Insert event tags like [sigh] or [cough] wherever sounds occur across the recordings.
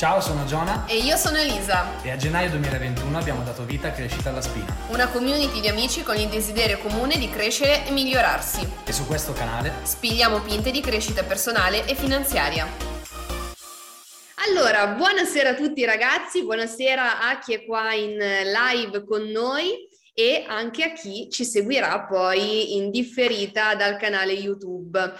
Ciao, sono Giona. E io sono Elisa. E a gennaio 2021 abbiamo dato vita a Crescita alla Spina. Una community di amici con il desiderio comune di crescere e migliorarsi. E su questo canale spigliamo pinte di crescita personale e finanziaria. Allora, buonasera a tutti ragazzi, buonasera a chi è qua in live con noi e anche a chi ci seguirà poi in differita dal canale YouTube.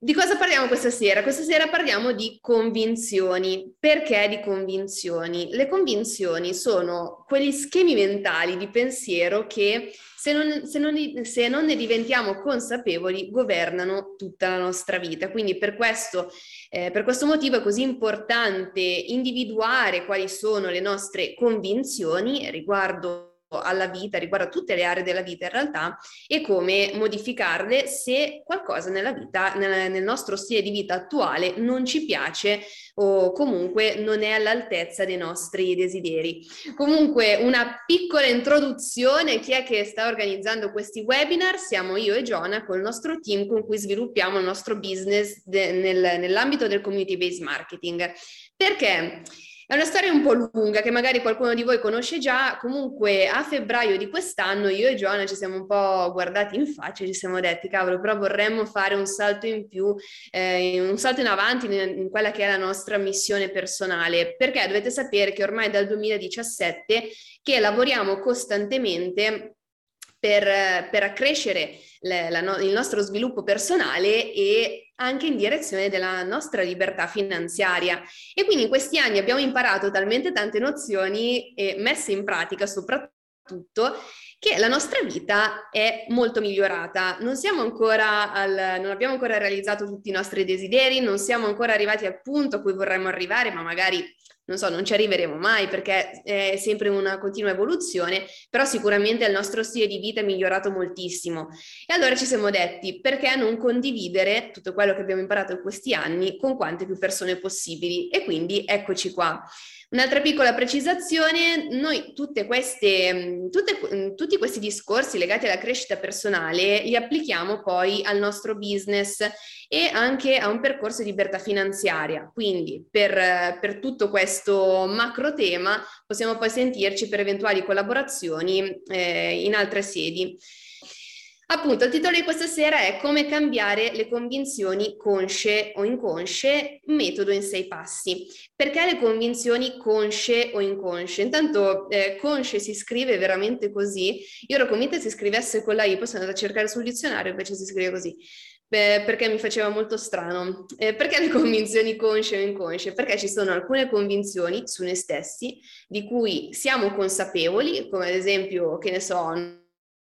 Di cosa parliamo questa sera? Questa sera parliamo di convinzioni. Perché di convinzioni? Le convinzioni sono quegli schemi mentali di pensiero che se non, se, non, se non, ne diventiamo consapevoli governano tutta la nostra vita. Quindi per questo, eh, per questo motivo è così importante individuare quali sono le nostre convinzioni riguardo alla vita, riguarda tutte le aree della vita in realtà, e come modificarle se qualcosa nella vita, nel, nostro stile di vita attuale non ci piace o comunque non è all'altezza dei nostri desideri. Comunque una piccola introduzione, chi è che sta organizzando questi webinar? Siamo io e Giona con il nostro team con cui sviluppiamo il nostro business de, nel, nell'ambito del community based marketing. Perché? È una storia un po' lunga che magari qualcuno di voi conosce già, comunque a febbraio di quest'anno io e Giovanna ci siamo un po' guardati in faccia e ci siamo detti cavolo però vorremmo fare un salto in più, eh, un salto in avanti in, in quella che è la nostra missione personale, perché dovete sapere che ormai dal 2017 che lavoriamo costantemente per, per accrescere le, la, il nostro sviluppo personale e anche in direzione della nostra libertà finanziaria. E quindi in questi anni abbiamo imparato talmente tante nozioni e messe in pratica soprattutto che la nostra vita è molto migliorata. Non al, non abbiamo ancora realizzato tutti i nostri desideri, non siamo ancora arrivati al punto a cui vorremmo arrivare, ma magari non so, non ci arriveremo mai perché è sempre una continua evoluzione, però sicuramente il nostro stile di vita è migliorato moltissimo. E allora ci siamo detti, perché non condividere tutto quello che abbiamo imparato in questi anni con quante più persone possibili? E quindi eccoci qua. Un'altra piccola precisazione, noi queste, tutte, tutti questi discorsi legati alla crescita personale li applichiamo poi al nostro business e anche a un percorso di libertà finanziaria. Quindi per, per tutto questo macro tema possiamo poi sentirci per eventuali collaborazioni eh, in altre sedi. Appunto, il titolo di questa sera è Come cambiare le convinzioni consce o inconsce, metodo in sei passi. Perché le convinzioni consce o inconsce? Intanto eh, consce si scrive veramente così. Io ero convinta che si scrivesse con la I, poi sono andata a cercare sul dizionario, invece si scrive così. Beh, perché mi faceva molto strano. Eh, perché le convinzioni consce o inconsce? Perché ci sono alcune convinzioni su noi stessi di cui siamo consapevoli, come ad esempio, che ne so,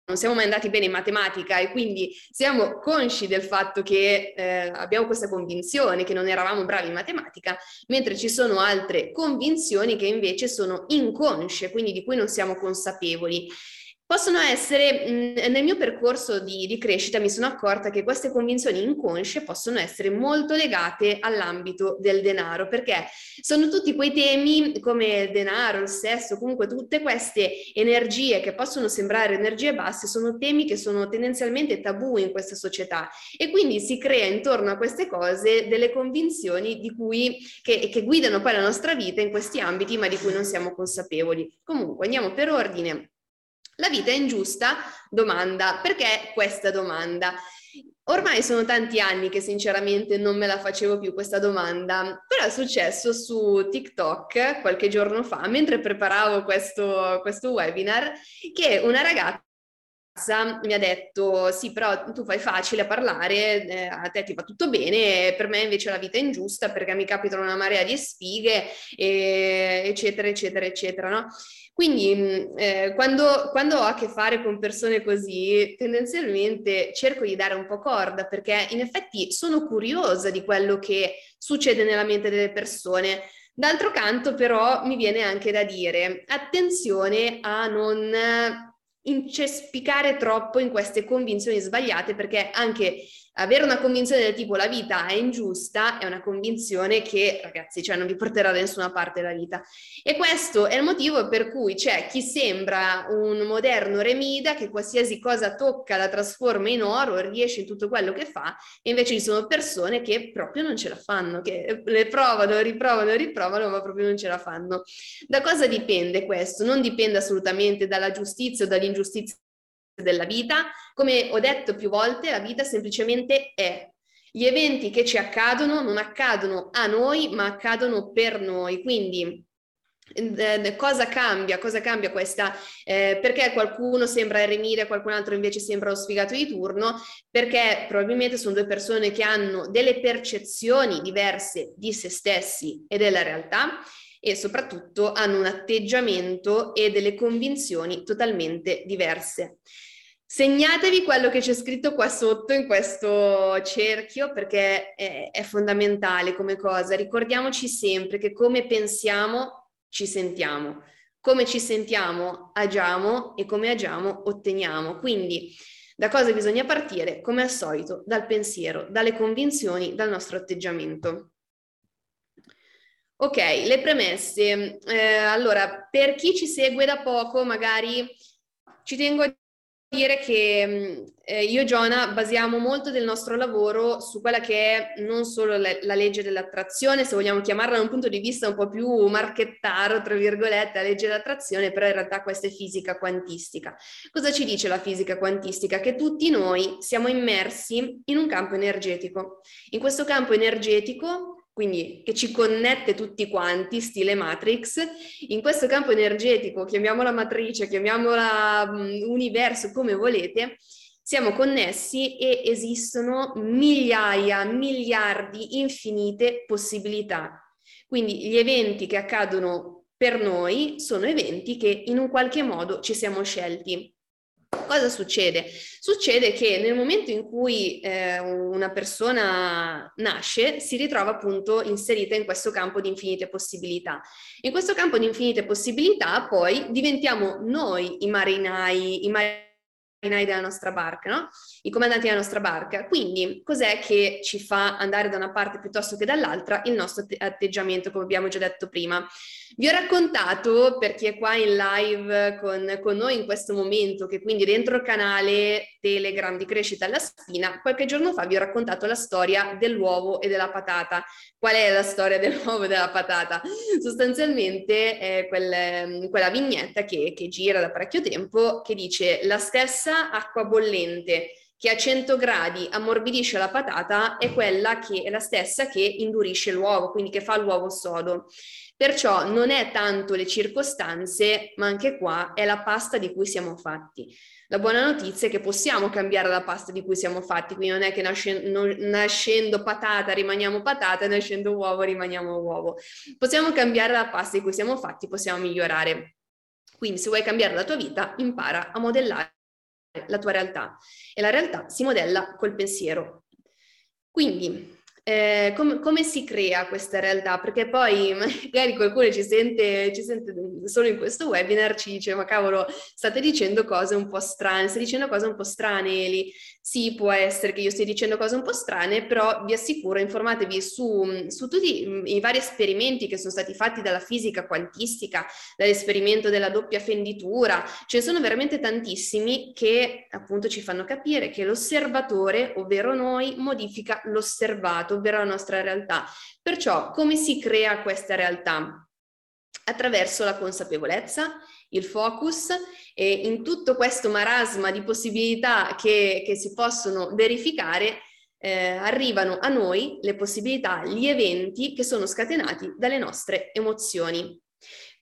non siamo mai andati bene in matematica e quindi siamo consci del fatto che eh, abbiamo questa convinzione che non eravamo bravi in matematica, mentre ci sono altre convinzioni che invece sono inconsce, quindi di cui non siamo consapevoli. Possono essere, nel mio percorso di, di, crescita mi sono accorta che queste convinzioni inconsce possono essere molto legate all'ambito del denaro, perché sono tutti quei temi come il denaro, il sesso, comunque tutte queste energie che possono sembrare energie basse, sono temi che sono tendenzialmente tabù in questa società e quindi si crea intorno a queste cose delle convinzioni di cui, che, che guidano poi la nostra vita in questi ambiti, ma di cui non siamo consapevoli. Comunque andiamo per ordine. La vita è ingiusta? Domanda. Perché questa domanda? Ormai sono tanti anni che sinceramente non me la facevo più questa domanda, però è successo su TikTok qualche giorno fa, mentre preparavo questo, questo webinar, che una ragazza mi ha detto sì però tu fai facile a parlare, eh, a te ti va tutto bene, per me invece la vita è ingiusta perché mi capitano una marea di sfighe, e, eccetera, eccetera, eccetera, no? Quindi mm, eh, quando, quando, ho a che fare con persone così, tendenzialmente cerco di dare un po' corda perché in effetti sono curiosa di quello che succede nella mente delle persone. D'altro canto però mi viene anche da dire attenzione a non incespicare troppo in queste convinzioni sbagliate perché anche avere una convinzione del tipo la vita è ingiusta è una convinzione che, ragazzi, cioè non vi porterà da nessuna parte la vita. E questo è il motivo per cui c'è chi sembra un moderno remida che qualsiasi cosa tocca la trasforma in oro, riesce in tutto quello che fa, e invece ci sono persone che proprio non ce la fanno, che le provano, riprovano, riprovano, ma proprio non ce la fanno. Da cosa dipende questo? Non dipende assolutamente dalla giustizia o dall'ingiustizia della vita. Come ho detto più volte, la vita semplicemente è. Gli eventi che ci accadono non accadono a noi, ma accadono per noi. Quindi eh, cosa cambia? Cosa cambia questa? Eh, perché qualcuno sembra eremire, qualcun altro invece sembra lo sfigato di turno? Perché probabilmente sono due persone che hanno delle percezioni diverse di se stessi e della realtà e soprattutto hanno un atteggiamento e delle convinzioni totalmente diverse. Segnatevi quello che c'è scritto qua sotto in questo cerchio perché è, è, fondamentale come cosa. Ricordiamoci sempre che come pensiamo ci sentiamo, come ci sentiamo agiamo e come agiamo otteniamo. Quindi da cosa bisogna partire? Come al solito, dal pensiero, dalle convinzioni, dal nostro atteggiamento. Ok, le premesse. Eh, allora, per chi ci segue da poco, magari ci tengo a dire che mm, eh, io e Giona basiamo molto del nostro lavoro su quella che è non solo le, la legge dell'attrazione, se vogliamo chiamarla da un punto di vista un po' più marchettaro, tra virgolette, la legge dell'attrazione, però in realtà questa è fisica quantistica. Cosa ci dice la fisica quantistica? Che tutti noi siamo immersi in un campo energetico. In questo campo energetico quindi che ci connette tutti quanti, stile Matrix, in questo campo energetico, chiamiamola matrice, chiamiamola um, universo, come volete, siamo connessi e esistono migliaia, miliardi, infinite possibilità. Quindi gli eventi che accadono per noi sono eventi che in un qualche modo ci siamo scelti. Cosa succede? Succede che nel momento in cui eh, una persona nasce, si ritrova appunto inserita in questo campo di infinite possibilità. In questo campo di infinite possibilità poi diventiamo noi i marinai, i marinai della nostra barca, no? I comandanti della nostra barca. Quindi, cos'è che ci fa andare da una parte piuttosto che dall'altra? Il nostro atteggiamento, come abbiamo già detto prima. Vi ho raccontato, per chi è qua in live con, con noi in questo momento, che quindi dentro il canale Telegram di Crescita alla Spina, qualche giorno fa vi ho raccontato la storia dell'uovo e della patata. Qual è la storia [laughs] dell'uovo e della patata? Sostanzialmente è quel, quella vignetta che, che gira da parecchio tempo che dice la stessa acqua bollente che a 100 gradi ammorbidisce la patata è quella che è la stessa che indurisce l'uovo, quindi che fa l'uovo sodo. Perciò non è tanto le circostanze, ma anche qua è la pasta di cui siamo fatti. La buona notizia è che possiamo cambiare la pasta di cui siamo fatti, quindi non è che nasce, non, nascendo patata rimaniamo patata, nascendo uovo rimaniamo uovo. Possiamo cambiare la pasta di cui siamo fatti, possiamo migliorare. Quindi se vuoi cambiare la tua vita, impara a modellare la tua realtà e la realtà si modella col pensiero. Quindi eh, com- come si crea questa realtà? Perché poi [laughs] magari qualcuno ci sente, ci sente solo in questo webinar, ci dice ma cavolo state dicendo cose un po' strane, stai dicendo cose un po' strane Eli. Sì, può essere che io stia dicendo cose un po' strane, però vi assicuro, informatevi su, su tutti mm, i vari esperimenti che sono stati fatti dalla fisica quantistica, dall'esperimento della doppia fenditura, ce ne sono veramente tantissimi che appunto ci fanno capire che l'osservatore, ovvero noi, modifica l'osservato, ovvero la nostra realtà. Perciò come si crea questa realtà? Attraverso la consapevolezza, il focus e in tutto questo marasma di possibilità che, che si possono verificare eh, arrivano a noi le possibilità, gli eventi che sono scatenati dalle nostre emozioni.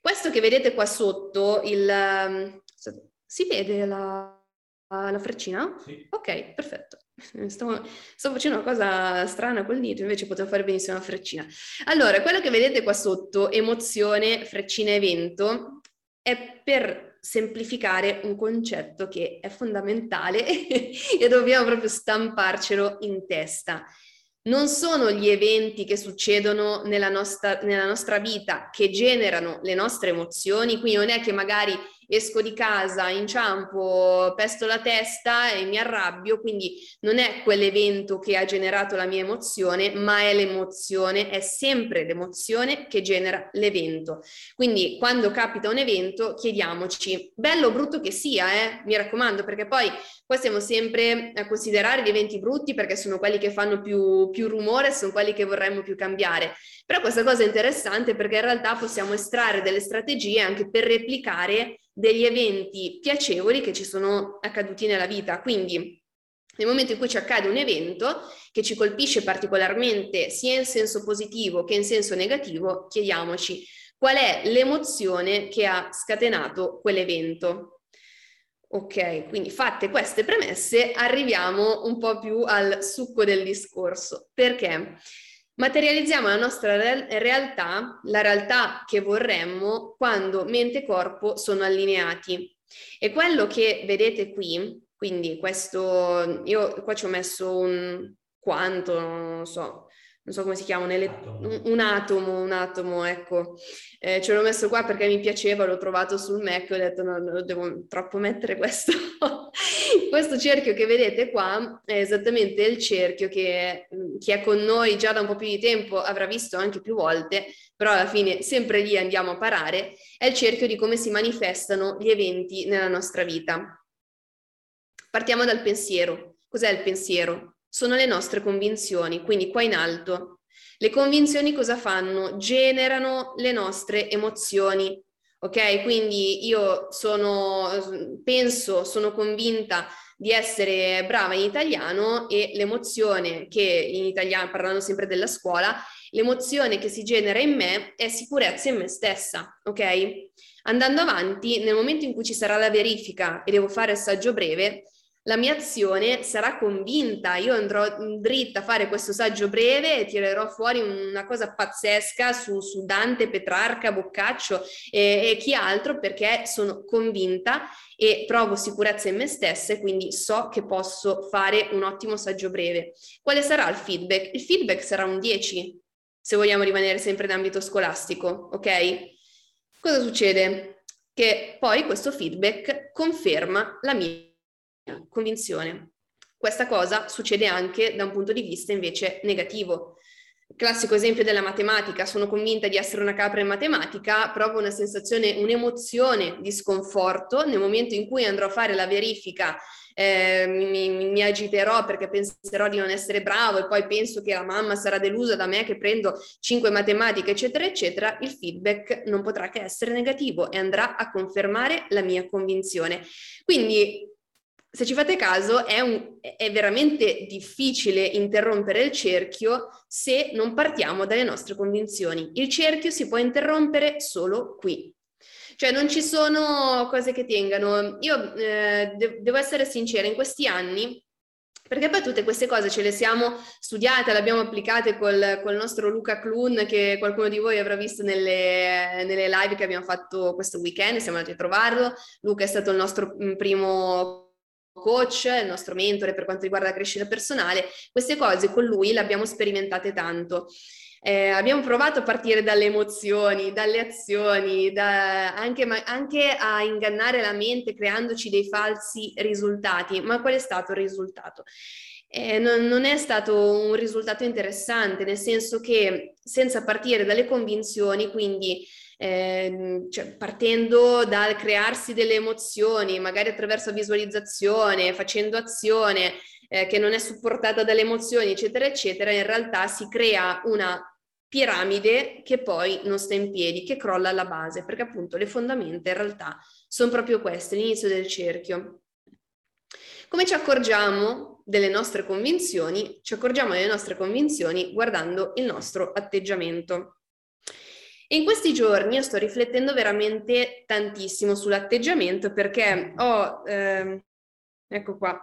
Questo che vedete qua sotto, il, ehm, si vede la, la freccina? Sì. Ok, perfetto. [laughs] Stavo, sto facendo una cosa strana col dito, invece potevo fare benissimo una freccina. Allora, quello che vedete qua sotto, emozione, freccina, evento, è per semplificare un concetto che è fondamentale [laughs] e dobbiamo proprio stamparcelo in testa. Non sono gli eventi che succedono nella nostra, nella nostra vita che generano le nostre emozioni, quindi non è che magari esco di casa, inciampo, pesto la testa e mi arrabbio, quindi non è quell'evento che ha generato la mia emozione, ma è l'emozione, è sempre l'emozione che genera l'evento. Quindi quando capita un evento chiediamoci, bello o brutto che sia, eh? mi raccomando, perché poi poi stiamo sempre a considerare gli eventi brutti perché sono quelli che fanno più, più rumore, sono quelli che vorremmo più cambiare. Però questa cosa è interessante perché in realtà possiamo estrarre delle strategie anche per replicare degli eventi piacevoli che ci sono accaduti nella vita. Quindi nel momento in cui ci accade un evento che ci colpisce particolarmente sia in senso positivo che in senso negativo, chiediamoci qual è l'emozione che ha scatenato quell'evento. Ok, quindi fatte queste premesse arriviamo un po' più al succo del discorso. Perché? Materializziamo la nostra re- realtà, la realtà che vorremmo quando mente e corpo sono allineati. E quello che vedete qui, quindi questo, io qua ci ho messo un quanto, non so, non so come si chiama, un, un, atomo, un atomo, ecco. Eh, ce l'ho messo qua perché mi piaceva, l'ho trovato sul Mac e ho detto no, no devo troppo mettere questo. [laughs] questo cerchio che vedete qua è esattamente il cerchio che mm, chi è con noi già da un po' più di tempo avrà visto anche più volte, però alla fine sempre lì andiamo a parare, è il cerchio di come si manifestano gli eventi nella nostra vita. Partiamo dal pensiero. Cos'è il pensiero? Sono le nostre convinzioni, quindi qua in alto. Le convinzioni cosa fanno? Generano le nostre emozioni, ok? Quindi io sono, penso, sono convinta di essere brava in italiano e l'emozione che in italiano, parlando sempre della scuola, l'emozione che si genera in me è sicurezza in me stessa, ok? Andando avanti, nel momento in cui ci sarà la verifica e devo fare assaggio breve, la mia azione sarà convinta, io andrò dritta a fare questo saggio breve e tirerò fuori una cosa pazzesca su, su Dante, Petrarca, Boccaccio e, e, chi altro perché sono convinta e provo sicurezza in me stessa e quindi so che posso fare un ottimo saggio breve. Quale sarà il feedback? Il feedback sarà un 10 se vogliamo rimanere sempre in ambito scolastico, ok? Cosa succede? Che poi questo feedback conferma la mia convinzione. Questa cosa succede anche da un punto di vista invece negativo. Classico esempio della matematica, sono convinta di essere una capra in matematica, provo una sensazione, un'emozione di sconforto nel momento in cui andrò a fare la verifica eh, mi, mi, agiterò perché penserò di non essere bravo e poi penso che la mamma sarà delusa da me che prendo 5 matematiche, eccetera, eccetera, il feedback non potrà che essere negativo e andrà a confermare la mia convinzione. Quindi se ci fate caso, è, un, è, veramente difficile interrompere il cerchio se non partiamo dalle nostre convinzioni. Il cerchio si può interrompere solo qui. Cioè non ci sono cose che tengano. Io eh, de- devo essere sincera, in questi anni, perché poi tutte queste cose ce le siamo studiate, le abbiamo applicate col, col nostro Luca Clun, che qualcuno di voi avrà visto nelle, nelle live che abbiamo fatto questo weekend, siamo andati a trovarlo. Luca è stato il nostro mm, primo coach, il nostro mentore per quanto riguarda la crescita personale, queste cose con lui le abbiamo sperimentate tanto. Eh, abbiamo provato a partire dalle emozioni, dalle azioni, da, anche, anche, a ingannare la mente creandoci dei falsi risultati. Ma qual è stato il risultato? Eh, non, non, è stato un risultato interessante, nel senso che senza partire dalle convinzioni, quindi eh, cioè, partendo dal crearsi delle emozioni, magari attraverso visualizzazione, facendo azione eh, che non è supportata dalle emozioni, eccetera, eccetera, in realtà si crea una piramide che poi non sta in piedi, che crolla alla base, perché appunto le fondamenta in realtà sono proprio queste, l'inizio del cerchio. Come ci accorgiamo delle nostre convinzioni? Ci accorgiamo delle nostre convinzioni guardando il nostro atteggiamento. In questi giorni io sto riflettendo veramente tantissimo sull'atteggiamento perché ho, eh, ecco qua,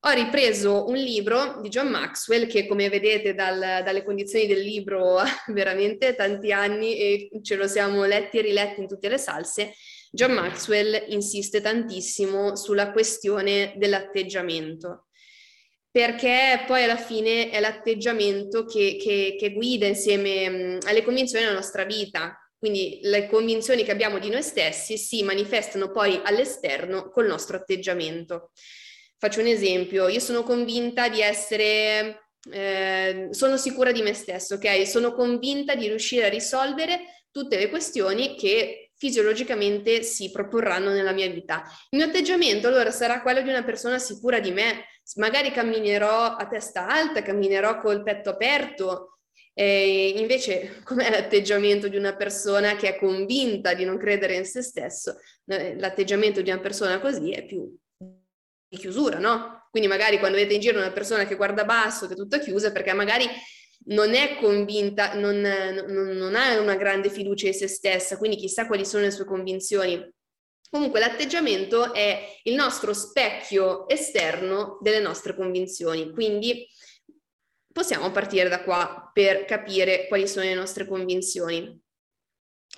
ho ripreso un libro di John Maxwell che come vedete dal, dalle condizioni del libro [laughs] veramente tanti anni e ce lo siamo letti e riletti in tutte le salse. John Maxwell insiste tantissimo sulla questione dell'atteggiamento perché poi alla fine è l'atteggiamento che, che, che guida insieme alle convinzioni della nostra vita. quindi le convinzioni che abbiamo di noi stessi si manifestano poi all'esterno col nostro atteggiamento. Faccio un esempio, io sono convinta di essere eh, sono sicura di me stesso, ok? Sono convinta di riuscire a risolvere tutte le questioni che fisiologicamente si proporranno nella mia vita. Il mio atteggiamento allora sarà quello di una persona sicura di me, magari camminerò a testa alta, camminerò col petto aperto, e invece [laughs] com'è l'atteggiamento di una persona che è convinta di non credere in se stesso? L'atteggiamento di una persona così è più di chiusura, no? Quindi magari quando vedete in giro una persona che guarda basso, che è tutta chiusa, perché magari non è convinta, non, non, non ha una grande fiducia in se stessa, quindi chissà quali sono le sue convinzioni. Comunque l'atteggiamento è il nostro specchio esterno delle nostre convinzioni, quindi possiamo partire da qua per capire quali sono le nostre convinzioni.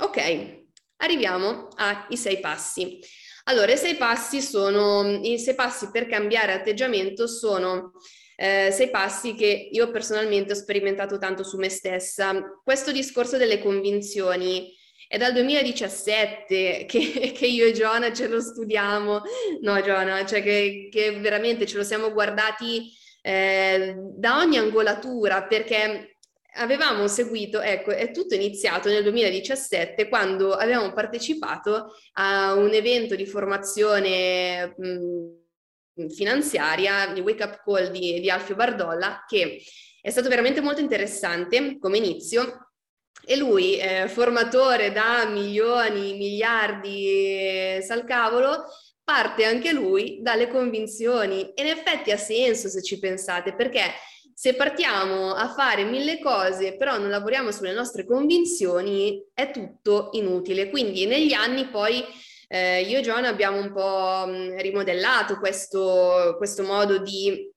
Ok, arriviamo ai sei passi. Allora, i sei passi sono, i sei passi per cambiare atteggiamento sono eh, sei passi che io personalmente ho sperimentato tanto su me stessa. Questo discorso delle convinzioni è dal 2017 che, [laughs] che io e Giona ce lo studiamo, no Giona, cioè che, che veramente ce lo siamo guardati eh, da ogni angolatura perché avevamo seguito, ecco, è tutto iniziato nel 2017 quando abbiamo partecipato a un evento di formazione mh, finanziaria, di Wake Up Call di, di Alfio Bardolla, che è stato veramente molto interessante come inizio e lui, eh, formatore da milioni, miliardi, sal cavolo, parte anche lui dalle convinzioni e in effetti ha senso se ci pensate perché se partiamo a fare mille cose però non lavoriamo sulle nostre convinzioni è tutto inutile. Quindi negli anni poi eh, io e John abbiamo un po' mm, rimodellato questo, questo modo di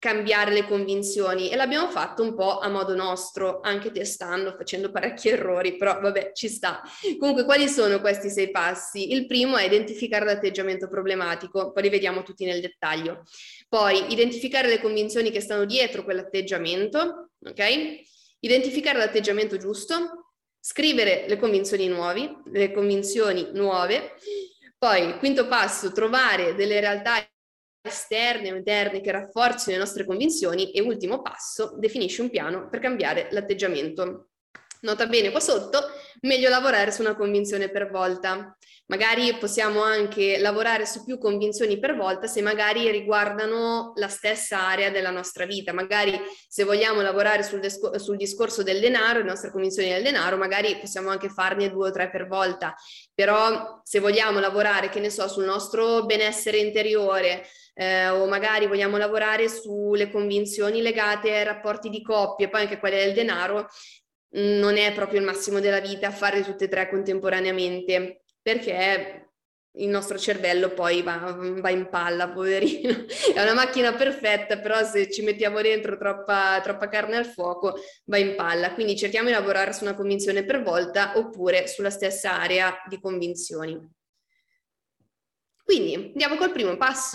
cambiare le convinzioni e l'abbiamo fatto un po' a modo nostro, anche testando, facendo parecchi errori, però vabbè, ci sta. Comunque, quali sono questi sei passi? Il primo è identificare l'atteggiamento problematico, poi li vediamo tutti nel dettaglio. Poi, identificare le convinzioni che stanno dietro quell'atteggiamento, ok? Identificare l'atteggiamento giusto, scrivere le convinzioni nuove, le convinzioni nuove. Poi, quinto passo, trovare delle realtà esterne o interne che rafforzino le nostre convinzioni e ultimo passo, definisci un piano per cambiare l'atteggiamento. Nota bene qua sotto, meglio lavorare su una convinzione per volta. Magari possiamo anche lavorare su più convinzioni per volta se magari riguardano la stessa area della nostra vita. Magari se vogliamo lavorare sul, sul discorso del denaro, le nostre convinzioni del denaro, magari possiamo anche farne due o tre per volta. Però se vogliamo lavorare, che ne so, sul nostro benessere interiore, eh, o magari vogliamo lavorare sulle convinzioni legate ai rapporti di coppia e poi anche quelle del denaro, mm, non è proprio il massimo della vita fare tutte e tre contemporaneamente, perché il nostro cervello poi va, va, in palla, poverino. [laughs] È una macchina perfetta, però se ci mettiamo dentro troppa, troppa, carne al fuoco va in palla. Quindi cerchiamo di lavorare su una convinzione per volta oppure sulla stessa area di convinzioni. Quindi andiamo col primo passo.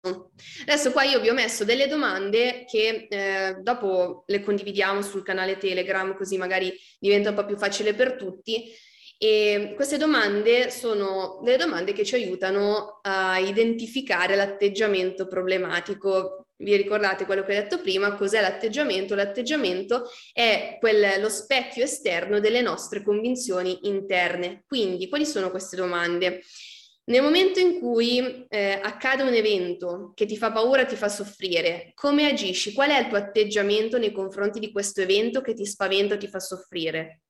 Adesso qua io vi ho messo delle domande che eh, dopo le condividiamo sul canale Telegram così magari diventa un po' più facile per tutti e queste domande sono delle domande che ci aiutano a identificare l'atteggiamento problematico. Vi ricordate quello che ho detto prima? Cos'è l'atteggiamento? L'atteggiamento è quel, lo specchio esterno delle nostre convinzioni interne. Quindi, quali sono queste domande? Nel momento in cui eh, accade un evento che ti fa paura, ti fa soffrire, come agisci? Qual è il tuo atteggiamento nei confronti di questo evento che ti spaventa o ti fa soffrire?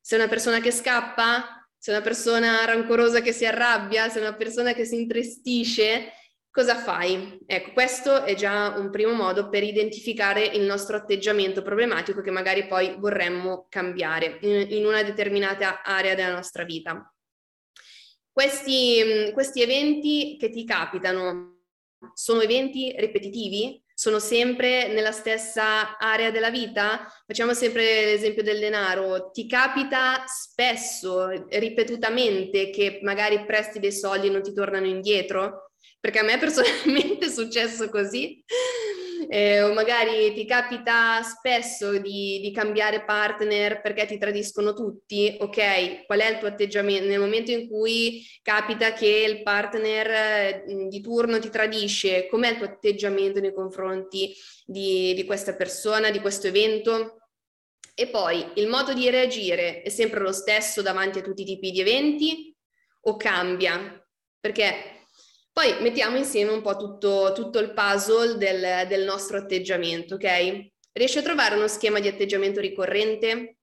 Sei una persona che scappa? Sei una persona rancorosa che si arrabbia? Sei una persona che si intristisce? Cosa fai? Ecco, questo è già un primo modo per identificare il nostro atteggiamento problematico che magari poi vorremmo cambiare in, in una determinata area della nostra vita. Questi, mm, questi eventi che ti capitano sono eventi ripetitivi? Sono sempre nella stessa area della vita? Facciamo sempre l'esempio del denaro. Ti capita spesso, ripetutamente, che magari presti dei soldi e non ti tornano indietro? Perché a me [laughs] personalmente è successo così. Eh, o magari ti capita spesso di, di, cambiare partner perché ti tradiscono tutti, ok? Qual è il tuo atteggiamento? Nel momento in cui capita che il partner eh, di turno ti tradisce, com'è il tuo atteggiamento nei confronti di, di questa persona, di questo evento? E poi il modo di reagire è sempre lo stesso davanti a tutti i tipi di eventi o cambia? Perché poi mettiamo insieme un po' tutto, tutto il puzzle del, del nostro atteggiamento, ok? Riesci a trovare uno schema di atteggiamento ricorrente?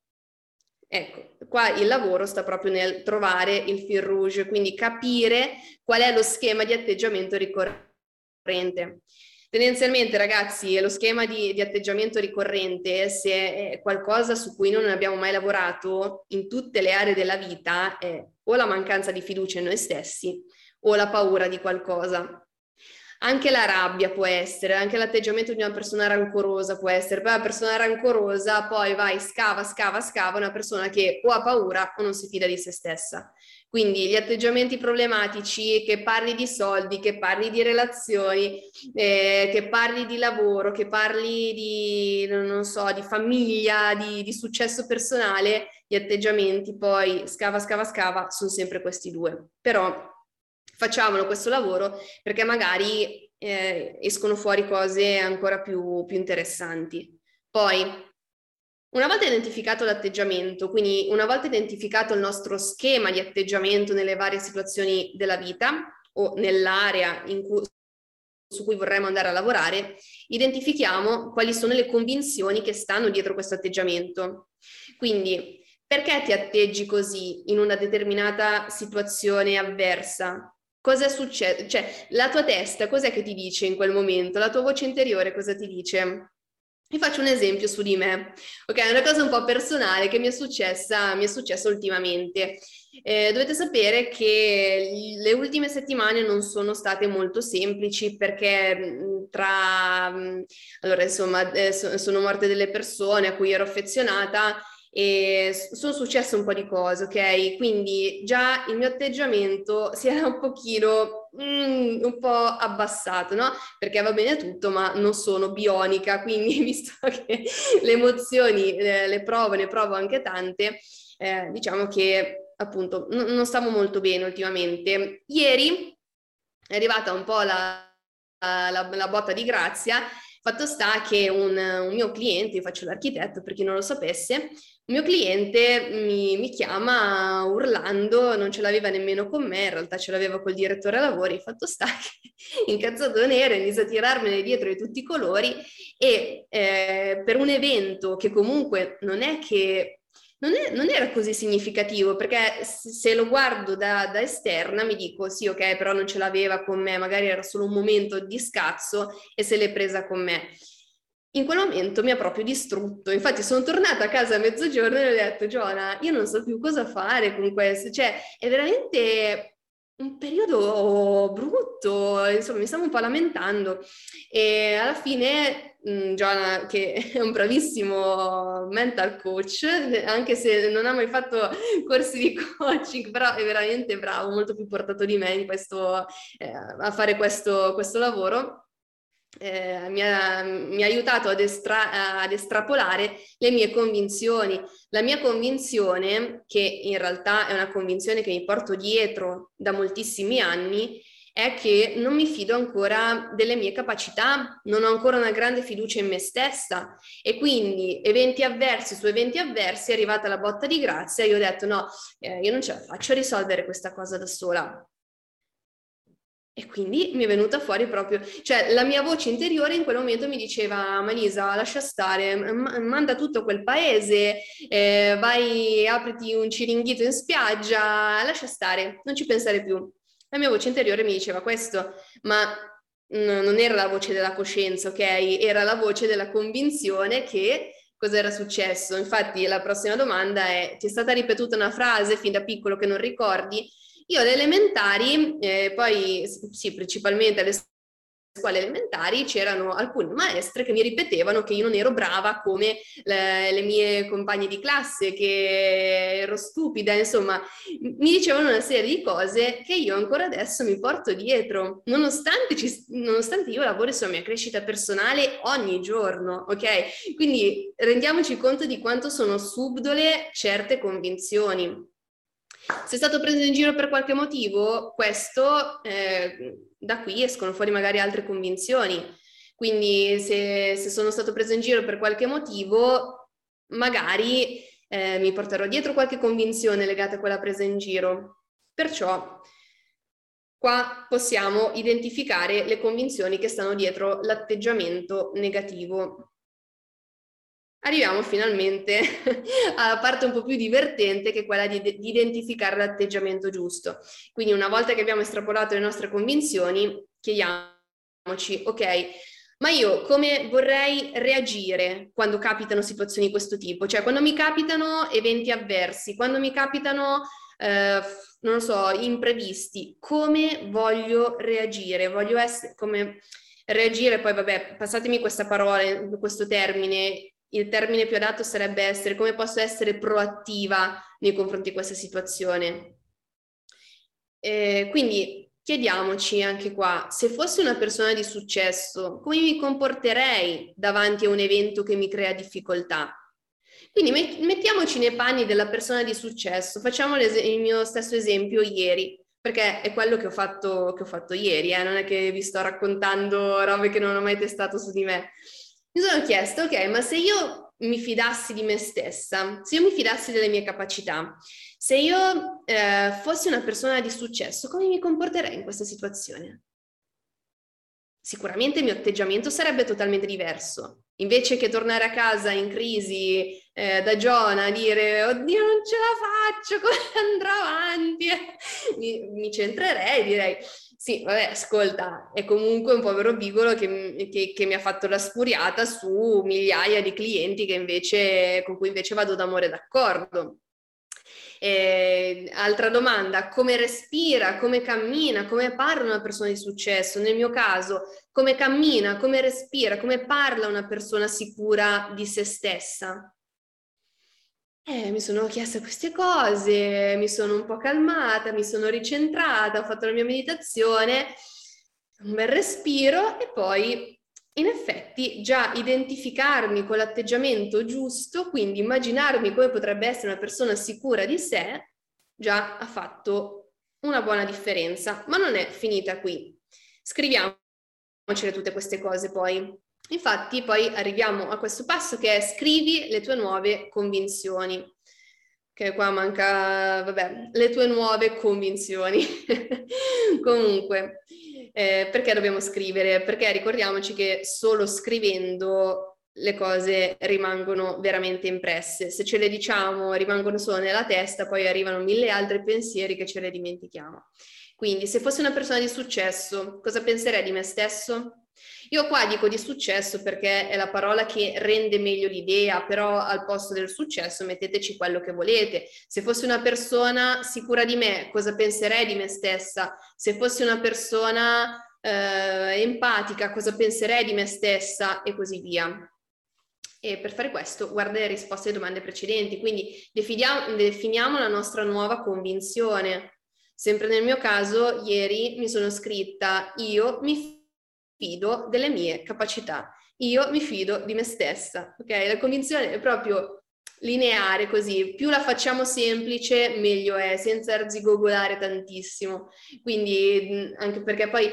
Ecco, qua il lavoro sta proprio nel trovare il fil rouge, quindi capire qual è lo schema di atteggiamento ricorrente. Tendenzialmente, ragazzi, lo schema di, di, atteggiamento ricorrente, se è qualcosa su cui noi non abbiamo mai lavorato in tutte le aree della vita, è o la mancanza di fiducia in noi stessi o la paura di qualcosa. Anche la rabbia può essere, anche l'atteggiamento di una persona rancorosa può essere, poi la persona rancorosa poi vai, scava, scava, scava, una persona che o ha paura o non si fida di se stessa. Quindi gli atteggiamenti problematici, che parli di soldi, che parli di relazioni, eh, che parli di lavoro, che parli di, non so, di famiglia, di, di successo personale, gli atteggiamenti poi scava, scava, scava, sono sempre questi due. Però facciamolo questo lavoro perché magari eh, escono fuori cose ancora più, più interessanti. Poi, una volta identificato l'atteggiamento, quindi una volta identificato il nostro schema di atteggiamento nelle varie situazioni della vita o nell'area cui, su cui vorremmo andare a lavorare, identifichiamo quali sono le convinzioni che stanno dietro questo atteggiamento. Quindi, perché ti atteggi così in una determinata situazione avversa? Cosa succede? Cioè, la tua testa cos'è che ti dice in quel momento? La tua voce interiore cosa ti dice? Vi faccio un esempio su di me, ok? È una cosa un po' personale che mi è successa, mi è successa ultimamente. Eh, dovete sapere che le ultime settimane non sono state molto semplici perché tra, allora insomma, eh, sono morte delle persone a cui ero affezionata e sono successe un po' di cose, ok? Quindi già il mio atteggiamento [laughs] si era un pochino mm, un po' abbassato, no? Perché va bene tutto, ma non sono bionica, [laughs] quindi visto che le emozioni eh, le provo, ne provo anche tante, eh, diciamo che appunto n- non stavo molto bene ultimamente. Ieri è arrivata un po' la, la, la botta di grazia Fatto sta che un, un, mio cliente, io faccio l'architetto per chi non lo sapesse, un mio cliente mi, mi, chiama urlando, non ce l'aveva nemmeno con me, in realtà ce l'aveva col direttore lavori, fatto sta [laughs] che incazzato nero inizia a tirarmene dietro di tutti i colori e eh, per un evento che comunque non è che non, è, non, era così significativo perché se lo guardo da, da, esterna mi dico sì ok però non ce l'aveva con me, magari era solo un momento di scazzo e se l'è presa con me. In quel momento mi ha proprio distrutto, infatti sono tornata a casa a mezzogiorno e ho detto Giona, io non so più cosa fare con questo, cioè è veramente un periodo brutto, insomma mi stavo un po' lamentando. E alla fine mh, Giona, che [laughs] è un bravissimo mental coach, anche se non ha mai fatto corsi di coaching, però è veramente bravo, molto più portato di me questo, eh, a fare questo, questo lavoro, eh, mi, ha, mi, ha, aiutato ad, estra, ad, estrapolare le mie convinzioni. La mia convinzione, che in realtà è una convinzione che mi porto dietro da moltissimi anni, è che non mi fido ancora delle mie capacità, non ho ancora una grande fiducia in me stessa e quindi eventi avversi su eventi avversi è arrivata la botta di grazia e io ho detto no, eh, io non ce la faccio a risolvere questa cosa da sola, e quindi mi è venuta fuori proprio, cioè la mia voce interiore in quel momento mi diceva Malisa lascia stare, m- manda tutto quel paese, eh, vai, apriti un ciringhito in spiaggia, lascia stare, non ci pensare più. La mia voce interiore mi diceva questo, ma n- non era la voce della coscienza, ok? Era la voce della convinzione che cosa era successo. Infatti la prossima domanda è, ti è stata ripetuta una frase fin da piccolo che non ricordi? Io alle elementari, eh, poi sì, principalmente alle scuole elementari c'erano alcune maestre che mi ripetevano che io non ero brava come le, le, mie compagne di classe, che ero stupida, insomma, mi dicevano una serie di cose che io ancora adesso mi porto dietro, nonostante, ci, nonostante io lavori sulla mia crescita personale ogni giorno, ok? Quindi rendiamoci conto di quanto sono subdole certe convinzioni. Se è stato preso in giro per qualche motivo, questo, eh, da qui escono fuori magari altre convinzioni. Quindi se, se, sono stato preso in giro per qualche motivo, magari eh, mi porterò dietro qualche convinzione legata a quella presa in giro. Perciò qua possiamo identificare le convinzioni che stanno dietro l'atteggiamento negativo arriviamo finalmente [laughs] alla parte un po' più divertente che è quella di, di, identificare l'atteggiamento giusto. Quindi una volta che abbiamo estrapolato le nostre convinzioni, chiediamoci, ok, ma io come vorrei reagire quando capitano situazioni di questo tipo? Cioè quando mi capitano eventi avversi, quando mi capitano, eh, non so, imprevisti, come voglio reagire? Voglio essere come reagire, poi vabbè, passatemi questa parola, questo termine, il termine più adatto sarebbe essere come posso essere proattiva nei confronti di questa situazione. Eh, quindi chiediamoci anche qua, se fossi una persona di successo, come mi comporterei davanti a un evento che mi crea difficoltà? Quindi mettiamoci nei panni della persona di successo, facciamo il mio stesso esempio ieri, perché è quello che ho fatto, che ho fatto ieri, eh? non è che vi sto raccontando robe che non ho mai testato su di me. Mi sono chiesto, ok, ma se io mi fidassi di me stessa, se io mi fidassi delle mie capacità, se io eh, fossi una persona di successo, come mi comporterei in questa situazione? Sicuramente il mio atteggiamento sarebbe totalmente diverso. Invece che tornare a casa in crisi eh, da Giona dire oddio non ce la faccio, come andrò avanti? [laughs] mi, mi centrerei, direi sì, vabbè, ascolta, è comunque un povero bigolo che, che, che, mi ha fatto la spuriata su migliaia di clienti invece, con cui invece vado d'amore d'accordo. Eh, altra domanda, come respira, come cammina, come parla una persona di successo? Nel mio caso, come cammina, come respira, come parla una persona sicura di se stessa? Eh, mi sono chiesta queste cose, mi sono un po' calmata, mi sono ricentrata, ho fatto la mia meditazione, un bel respiro e poi in effetti già identificarmi con l'atteggiamento giusto, quindi immaginarmi come potrebbe essere una persona sicura di sé, già ha fatto una buona differenza, ma non è finita qui. Scriviamocele tutte queste cose poi. Infatti poi arriviamo a questo passo che è scrivi le tue nuove convinzioni. Che qua manca, vabbè, le tue nuove convinzioni. [laughs] Comunque, eh, perché dobbiamo scrivere? Perché ricordiamoci che solo scrivendo le cose rimangono veramente impresse. Se ce le diciamo rimangono solo nella testa, poi arrivano mille altri pensieri che ce le dimentichiamo. Quindi, se fossi una persona di successo, cosa penserei di me stesso? Io qua dico di successo perché è la parola che rende meglio l'idea, però al posto del successo metteteci quello che volete. Se fossi una persona sicura di me, cosa penserei di me stessa? Se fossi una persona eh, empatica, cosa penserei di me stessa? E così via. E per fare questo, guarda le risposte alle domande precedenti, quindi definiamo, definiamo la nostra nuova convinzione. Sempre nel mio caso, ieri mi sono scritta, io mi fido delle mie capacità, io mi fido di me stessa, ok? La convinzione è proprio lineare così, più la facciamo semplice meglio è, senza arzigogolare tantissimo. Quindi anche perché poi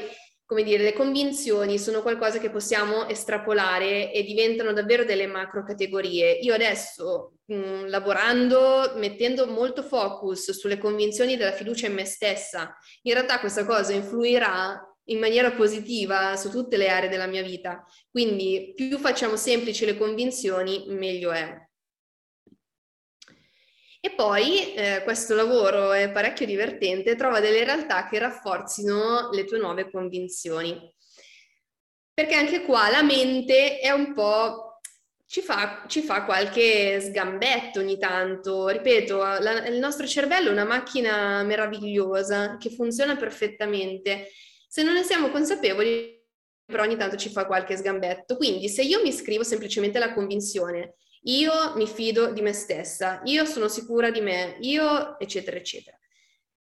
come dire, le convinzioni sono qualcosa che possiamo estrapolare e diventano davvero delle macro categorie. Io adesso, mh, lavorando, mettendo molto focus sulle convinzioni della fiducia in me stessa, in realtà questa cosa influirà in maniera positiva su tutte le aree della mia vita. Quindi più facciamo semplici le convinzioni, meglio è. E poi eh, questo lavoro è parecchio divertente, trova delle realtà che rafforzino le tue nuove convinzioni. Perché anche qua la mente è un po' ci fa, ci fa, qualche sgambetto ogni tanto. Ripeto, la, il nostro cervello è una macchina meravigliosa che funziona perfettamente se non ne siamo consapevoli, però ogni tanto ci fa qualche sgambetto. Quindi se io mi scrivo semplicemente la convinzione, io mi fido di me stessa, io sono sicura di me, io eccetera eccetera.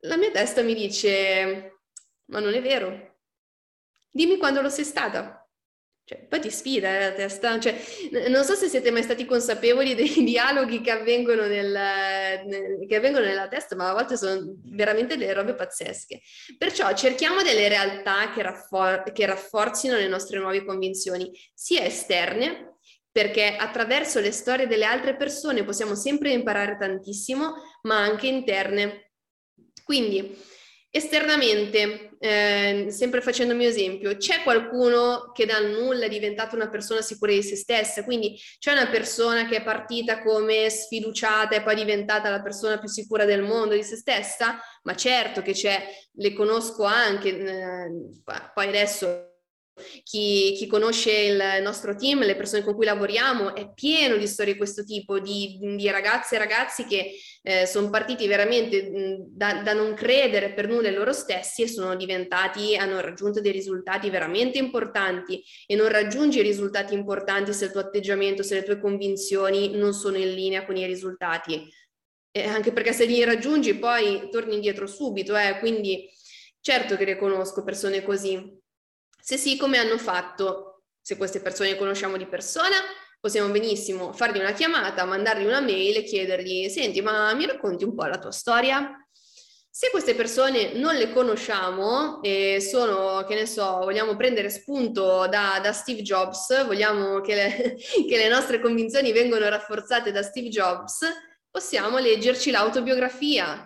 La mia testa mi dice, ma non è vero, dimmi quando lo sei stata. Cioè, poi ti sfida eh, la testa, cioè, non so se siete mai stati consapevoli [laughs] dei dialoghi che avvengono, nel, nel, che avvengono nella testa, ma a volte sono veramente delle robe pazzesche. Perciò cerchiamo delle realtà che, raffor- che rafforzino le nostre nuove convinzioni, sia esterne, perché attraverso le storie delle altre persone possiamo sempre imparare tantissimo, ma anche interne. Quindi, Esternamente, eh, sempre facendo il mio esempio, c'è qualcuno che dal nulla è diventata una persona sicura di se stessa, quindi c'è una persona che è partita come sfiduciata e poi è diventata la persona più sicura del mondo di se stessa? Ma certo che c'è, le conosco anche, eh, poi adesso chi, chi, conosce il nostro team, le persone con cui lavoriamo, è pieno di storie di questo tipo, di, di ragazze e ragazzi che eh, sono partiti veramente da, da, non credere per nulla in loro stessi e sono diventati, hanno raggiunto dei risultati veramente importanti e non raggiungi risultati importanti se il tuo atteggiamento, se le tue convinzioni non sono in linea con i risultati. Eh, anche perché se li raggiungi poi torni indietro subito, eh, quindi certo che ne conosco persone così. Se sì, come hanno fatto? Se queste persone le conosciamo di persona, possiamo benissimo fargli una chiamata, mandargli una mail e chiedergli, senti, ma mi racconti un po' la tua storia? Se queste persone non le conosciamo e sono, che ne so, vogliamo prendere spunto da, da Steve Jobs, vogliamo che le, [laughs] che le nostre convinzioni vengano rafforzate da Steve Jobs, possiamo leggerci l'autobiografia.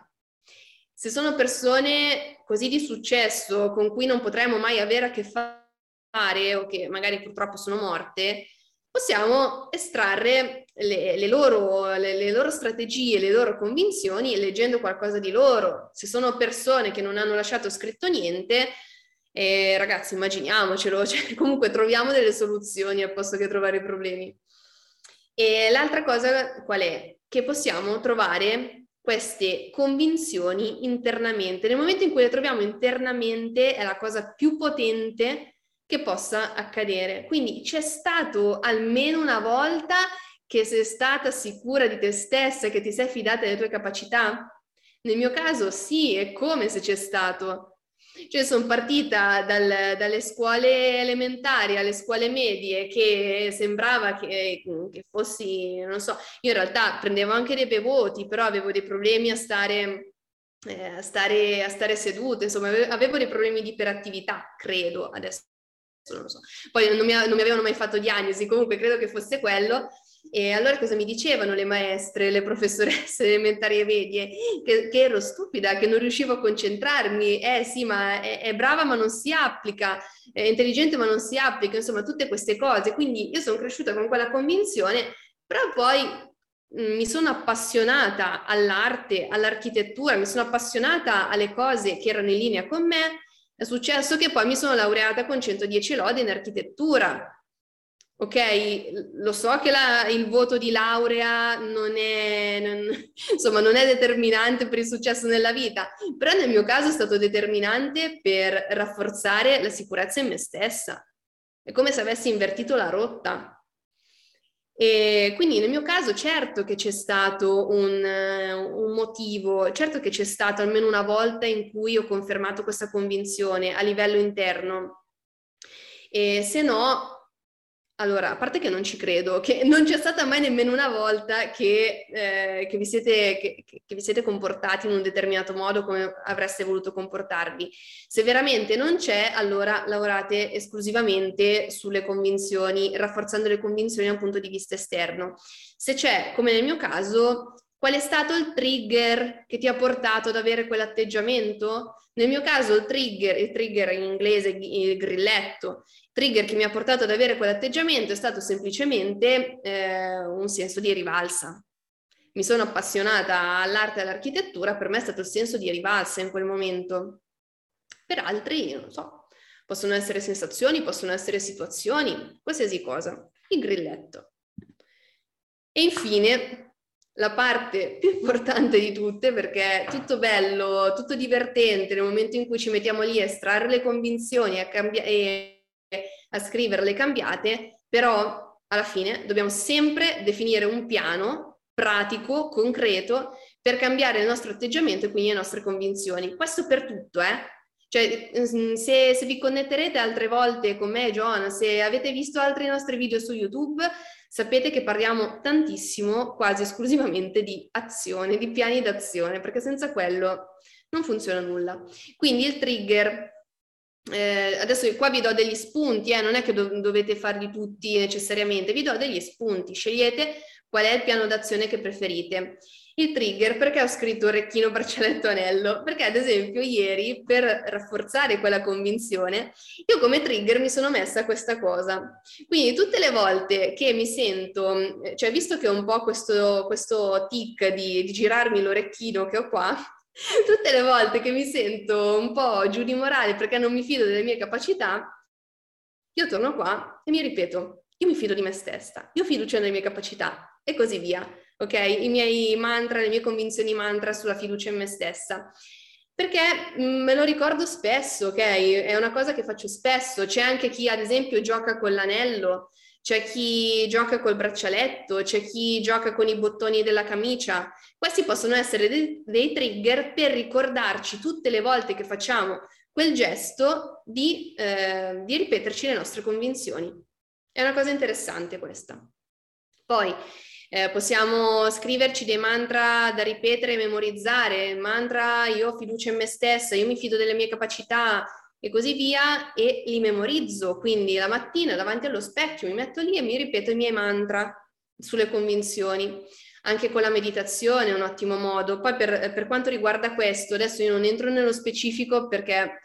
Se sono persone così di successo con cui non potremo mai avere a che fare o che magari purtroppo sono morte, possiamo estrarre le, le, loro, le, le, loro, strategie, le loro convinzioni leggendo qualcosa di loro. Se sono persone che non hanno lasciato scritto niente, eh, ragazzi, immaginiamocelo, [laughs] cioè, comunque troviamo delle soluzioni al posto che trovare problemi. E l'altra cosa qual è? Che possiamo trovare queste convinzioni internamente. Nel momento in cui le troviamo internamente è la cosa più potente che possa accadere. Quindi c'è stato almeno una volta che sei stata sicura di te stessa, che ti sei fidata delle tue capacità? Nel mio caso sì, è come se c'è stato. Cioè sono partita dal, dalle scuole elementari alle scuole medie che sembrava che, che, fossi, non so, io in realtà prendevo anche dei bei voti, però avevo dei problemi a stare, eh, a stare, a stare seduta, insomma avevo dei problemi di iperattività, credo, adesso non lo so. Poi non mi, non mi avevano mai fatto diagnosi, comunque credo che fosse quello, e allora cosa mi dicevano le maestre, le professoresse [laughs] elementari e medie? Che, che, ero stupida, che non riuscivo a concentrarmi. Eh sì, ma è, è, brava ma non si applica, è intelligente ma non si applica, insomma tutte queste cose. Quindi io sono cresciuta con quella convinzione, però poi mi sono appassionata all'arte, all'architettura, mi sono appassionata alle cose che erano in linea con me. È successo che poi mi sono laureata con 110 lode in architettura Ok, lo so che la, il voto di laurea non è, non, insomma, non è determinante per il successo nella vita, però nel mio caso è stato determinante per rafforzare la sicurezza in me stessa. È come se avessi invertito la rotta. E quindi nel mio caso certo che c'è stato un, un motivo, certo che c'è stato almeno una volta in cui ho confermato questa convinzione a livello interno. E se no, allora, a parte che non ci credo, che [laughs] non c'è stata mai nemmeno una volta che, eh, che, vi siete, che, che, vi siete, comportati in un determinato modo come avreste voluto comportarvi. Se veramente non c'è, allora lavorate esclusivamente sulle convinzioni, rafforzando le convinzioni da un punto di vista esterno. Se c'è, come nel mio caso, qual è stato il trigger che ti ha portato ad avere quell'atteggiamento? Nel mio caso il trigger, il trigger in inglese il grilletto, trigger che mi ha portato ad avere quell'atteggiamento è stato semplicemente eh, un senso di rivalsa. Mi sono appassionata all'arte e all'architettura, per me è stato il senso di rivalsa in quel momento. Per altri, non so, possono essere sensazioni, possono essere situazioni, qualsiasi cosa. Il grilletto. E infine, la parte più importante di tutte, perché è tutto bello, tutto divertente nel momento in cui ci mettiamo lì a estrarre le convinzioni a cambiare a scrivere le cambiate, però alla fine dobbiamo sempre definire un piano pratico, concreto, per cambiare il nostro atteggiamento e quindi le nostre convinzioni. Questo per tutto, eh? Cioè, mm, se, se, vi connetterete altre volte con me, Joana, se avete visto altri nostri video su YouTube, sapete che parliamo tantissimo, quasi esclusivamente di azione, di piani d'azione, perché senza quello non funziona nulla. Quindi il trigger eh, adesso qua vi do degli spunti, eh, non è che do- dovete farli tutti necessariamente, vi do degli spunti, scegliete qual è il piano d'azione che preferite. Il trigger, perché ho scritto orecchino, braccialetto, anello? Perché ad esempio ieri, per rafforzare quella convinzione, io come trigger mi sono messa questa cosa. Quindi tutte le volte che mi sento, cioè visto che ho un po' questo, questo tic di, di girarmi l'orecchino che ho qua, [laughs] tutte le volte che mi sento un po' giù di morale perché non mi fido delle mie capacità, io torno qua e mi ripeto, io mi fido di me stessa, io fiducia nelle mie capacità e così via, ok? I miei mantra, le mie convinzioni mantra sulla fiducia in me stessa. Perché mm, me lo ricordo spesso, ok? È una cosa che faccio spesso. C'è anche chi, ad esempio, gioca con l'anello, c'è chi gioca col braccialetto, c'è chi gioca con i bottoni della camicia. Questi possono essere dei, dei trigger per ricordarci tutte le volte che facciamo quel gesto di, eh, di ripeterci le nostre convinzioni. È una cosa interessante questa. Poi eh, possiamo scriverci dei mantra da ripetere e memorizzare, mantra io ho fiducia in me stessa, io mi fido delle mie capacità, e così via e li memorizzo. Quindi la mattina davanti allo specchio mi metto lì e mi ripeto i miei mantra sulle convinzioni. Anche con la meditazione è un ottimo modo. Poi per, per quanto riguarda questo, adesso io non entro nello specifico perché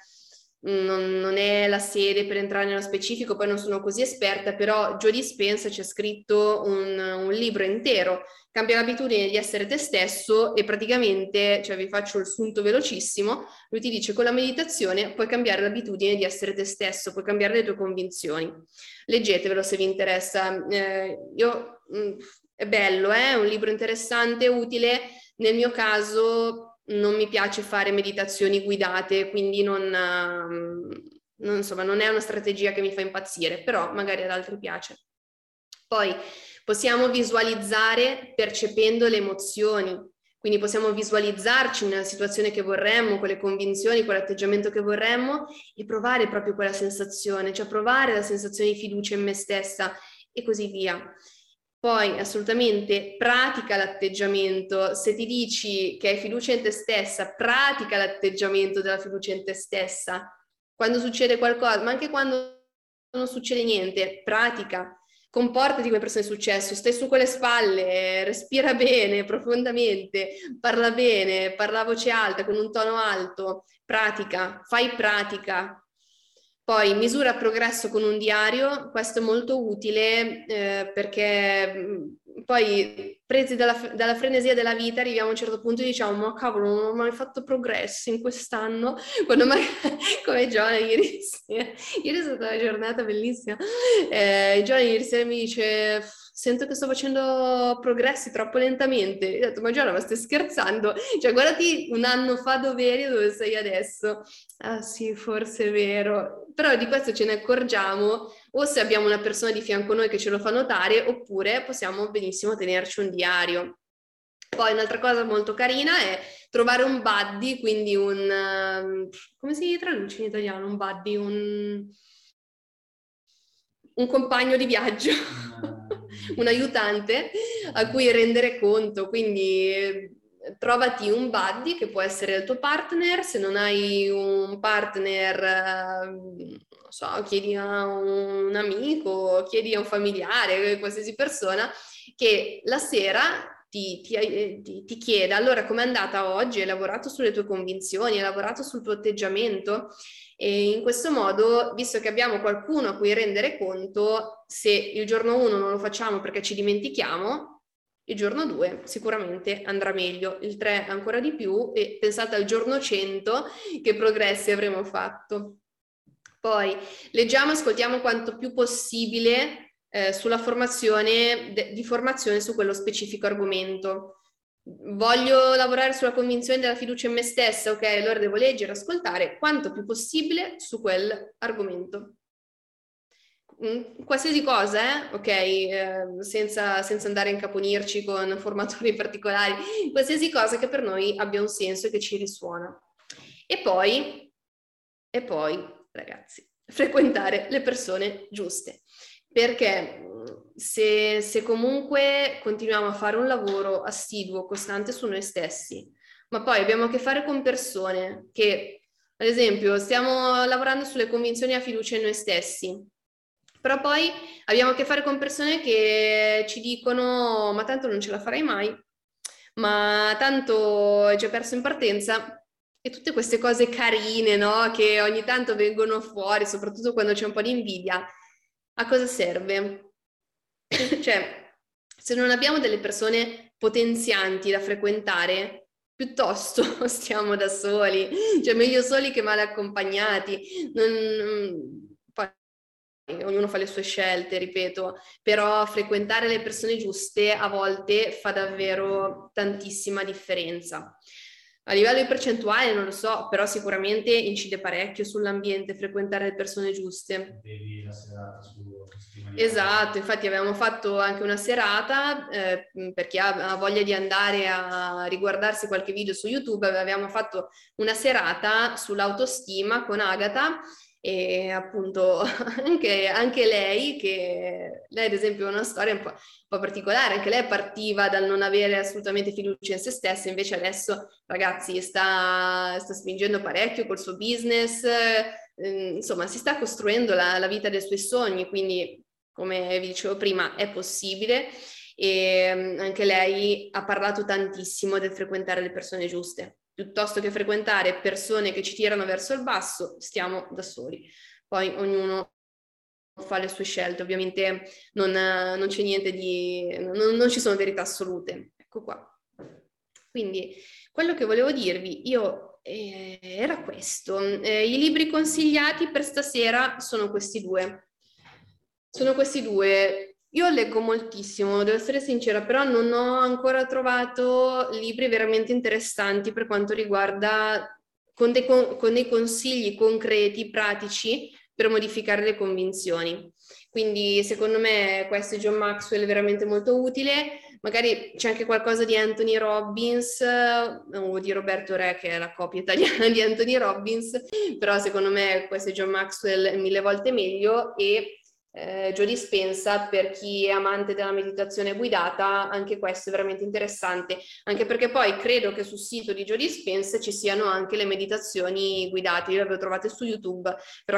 non, non, è la sede per entrare nello specifico, poi non sono così esperta, però Joe Dispenza c'è scritto un, un, libro intero, Cambia l'abitudine di essere te stesso e praticamente, cioè vi faccio il sunto velocissimo, lui ti dice con la meditazione puoi cambiare l'abitudine di essere te stesso, puoi cambiare le tue convinzioni. Leggetevelo se vi interessa. Eh, io, mh, mm, è bello, eh? è un libro interessante, utile. Nel mio caso non mi piace fare meditazioni guidate, quindi non, uh, non, insomma, non è una strategia che mi fa impazzire, però magari ad altri piace. Poi possiamo visualizzare percependo le emozioni, quindi possiamo visualizzarci nella situazione che vorremmo, con le convinzioni, con l'atteggiamento che vorremmo e provare proprio quella sensazione, cioè provare la sensazione di fiducia in me stessa e così via. Poi assolutamente pratica l'atteggiamento, se ti dici che hai fiducia in te stessa, pratica l'atteggiamento della fiducia in te stessa. Quando succede qualcosa, ma anche quando non succede niente, pratica, comportati come persona di successo, stai su quelle spalle, respira bene, profondamente, parla bene, parla a voce alta, con un tono alto, pratica, fai pratica, poi misura progresso con un diario, questo è molto utile eh, perché mm, poi presi dalla, dalla, frenesia della vita arriviamo a un certo punto e diciamo ma cavolo non ho mai fatto progressi in quest'anno, [laughs] quando magari [laughs] come Giovanna ieri [laughs] sera, ieri è stata una giornata bellissima, eh, Giovanna ieri sera mi dice sento che sto facendo progressi troppo lentamente. Ho detto, ma Giovanna, ma stai scherzando? Cioè, guardati un anno fa dove eri e dove sei adesso. Ah sì, forse è vero. Però di questo ce ne accorgiamo o se abbiamo una persona di fianco a noi che ce lo fa notare, oppure possiamo benissimo tenerci un diario. Poi un'altra cosa molto carina è trovare un buddy, quindi un... Uh, come si traduce in italiano? Un buddy, un, un compagno di viaggio un aiutante a cui rendere conto, quindi trovati un buddy che può essere il tuo partner, se non hai un partner, eh, non so, chiedi a un amico, chiedi a un familiare, qualsiasi persona, che la sera ti, ti, ti, ti chieda allora com'è andata oggi, hai lavorato sulle tue convinzioni, hai lavorato sul tuo atteggiamento? E in questo modo, visto che abbiamo qualcuno a cui rendere conto, se il giorno 1 non lo facciamo perché ci dimentichiamo, il giorno 2 sicuramente andrà meglio, il 3 ancora di più e pensate al giorno 100 che progressi avremo fatto. Poi leggiamo e ascoltiamo quanto più possibile eh, sulla formazione, de, di formazione su quello specifico argomento voglio lavorare sulla convinzione della fiducia in me stessa, ok, allora devo leggere, ascoltare quanto più possibile su quell'argomento. Mm, qualsiasi cosa, eh? ok, eh, senza, senza, andare a incaponirci con [laughs] formatori particolari, qualsiasi cosa che per noi abbia un senso e che ci risuona. E poi, e poi, ragazzi, [laughs] frequentare le persone giuste, perché mm, se, se comunque continuiamo a fare un lavoro assiduo, costante su noi stessi, ma poi abbiamo a che fare con persone che, ad esempio, stiamo lavorando sulle convinzioni a fiducia in noi stessi, però poi abbiamo a che fare con persone che ci dicono ma tanto non ce la farai mai, ma tanto hai già perso in partenza e tutte queste cose carine, no? Che ogni tanto vengono fuori, soprattutto quando c'è un po' di invidia. A cosa serve? cioè, se non abbiamo delle persone potenzianti da frequentare, piuttosto [laughs] stiamo da soli, cioè meglio soli che male accompagnati. Non, ognuno fa le sue scelte, ripeto, però frequentare le persone giuste a volte fa davvero tantissima differenza. A livello di percentuale non lo so, però sicuramente incide parecchio sull'ambiente frequentare le persone giuste. Vedi la serata su Esatto, infatti avevamo fatto anche una serata eh, per chi ha voglia di andare a riguardarsi qualche video su YouTube, avevamo fatto una serata sull'autostima con Agata e appunto [laughs] anche, anche, lei, che lei ad esempio ha una storia un po', un po', particolare, anche lei partiva dal non avere assolutamente fiducia in se stessa, invece adesso ragazzi sta, sta spingendo parecchio col suo business, eh, insomma si sta costruendo la, la vita dei suoi sogni, quindi come vi dicevo prima è possibile. E anche lei ha parlato tantissimo del frequentare le persone giuste piuttosto che frequentare persone che ci tirano verso il basso, stiamo da soli. Poi ognuno fa le sue scelte, ovviamente non, non c'è niente di... Non, non, ci sono verità assolute. Ecco qua. Quindi quello che volevo dirvi io eh, era questo. Eh, I libri consigliati per stasera sono questi due. Sono questi due. Io leggo moltissimo, devo essere sincera, però non ho ancora trovato libri veramente interessanti per quanto riguarda con dei, con dei consigli concreti, pratici per modificare le convinzioni. Quindi secondo me questo è John Maxwell veramente molto utile. Magari c'è anche qualcosa di Anthony Robbins o di Roberto Re, che è la copia italiana di Anthony Robbins, però secondo me questo è John Maxwell mille volte meglio e eh, Joe Dispensa, per chi è amante della meditazione guidata, anche questo è veramente interessante, anche perché poi credo che sul sito di Joe Dispensa ci siano anche le meditazioni guidate, io le avevo trovate su YouTube, però